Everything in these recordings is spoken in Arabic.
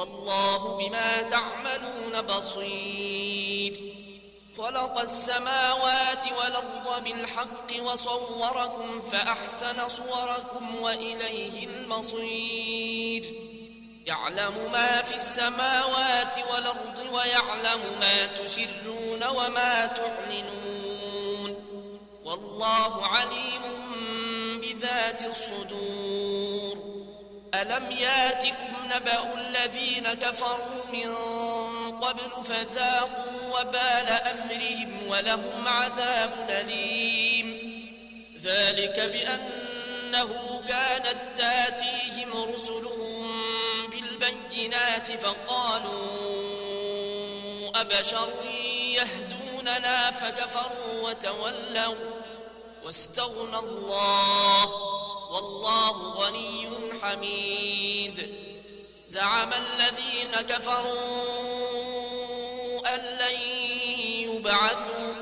والله بما تعملون بصير. خلق السماوات والأرض بالحق وصوركم فأحسن صوركم وإليه المصير. يعلم ما في السماوات والأرض ويعلم ما تسرون وما تعلنون. والله عليم بذات الصدور. ألم ياتكم نبأ الذين كفروا من قبل فذاقوا وبال أمرهم ولهم عذاب أليم. ذلك بأنه كانت تاتيهم رسلهم بالبينات فقالوا أبشر يهدوننا فكفروا وتولوا واستغنى الله والله غني حميد. زعم الذين كفروا أن لن يبعثوا.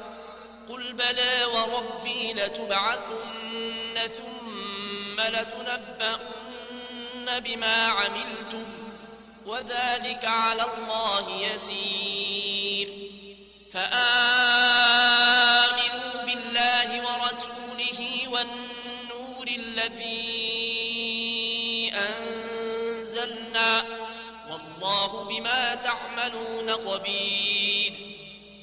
قل بلى وربي لتبعثن ثم لتنبؤن بما عملتم وذلك على الله يسير. فآمنوا بالله ورسوله والنور الذي أنزلنا. والله بما تعملون خبير.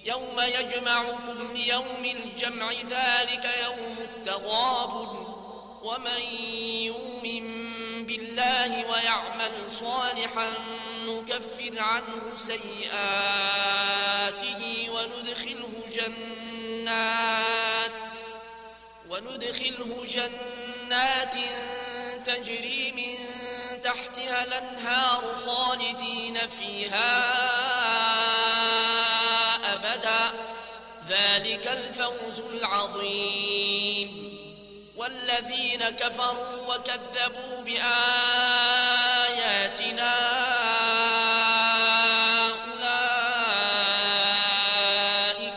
يوم يجمعكم ليوم الجمع ذلك يوم التغابن. ومن يؤمن بالله ويعمل صالحا نكفر عنه سيئاته وندخله جنات. وندخله جنات تجري من تحتها الأنهار خالدين فيها أبدا. ذلك الفوز العظيم. والذين كفروا وكذبوا بآياتنا أولئك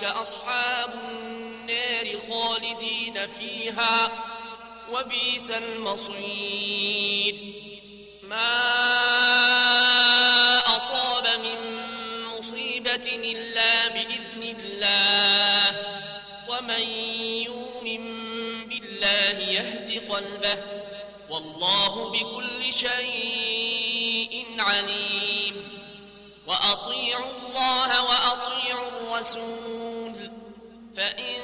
أصحاب النار خالدين فيها. وبئس المصير. يؤمن بالله يهد قلبه. والله بكل شيء عليم. وأطيعوا الله وأطيعوا الرسول. فإن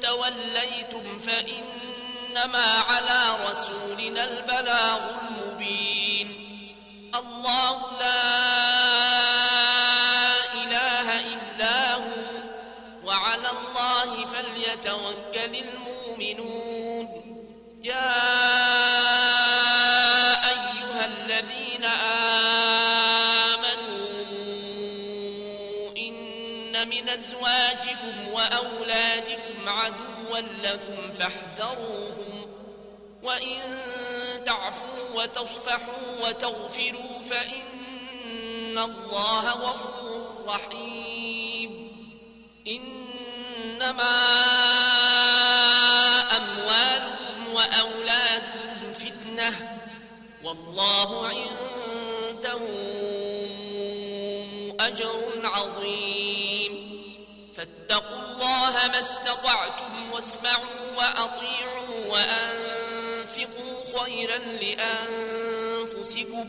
توليتم فإنما على رسولنا البلاغ المبين. وعلى الله فليتوكل المؤمنون. يا أيها الذين آمنوا إن من أزواجكم وأولادكم عدوا لكم فاحذروهم. وإن تعفوا وتصفحوا وتغفروا فإن الله غفور رحيم. إنما أموالكم وأولادكم فتنة. والله عنده أجر عظيم. فاتقوا الله ما استطعتم واسمعوا وأطيعوا وأنفقوا خيرا لأنفسكم.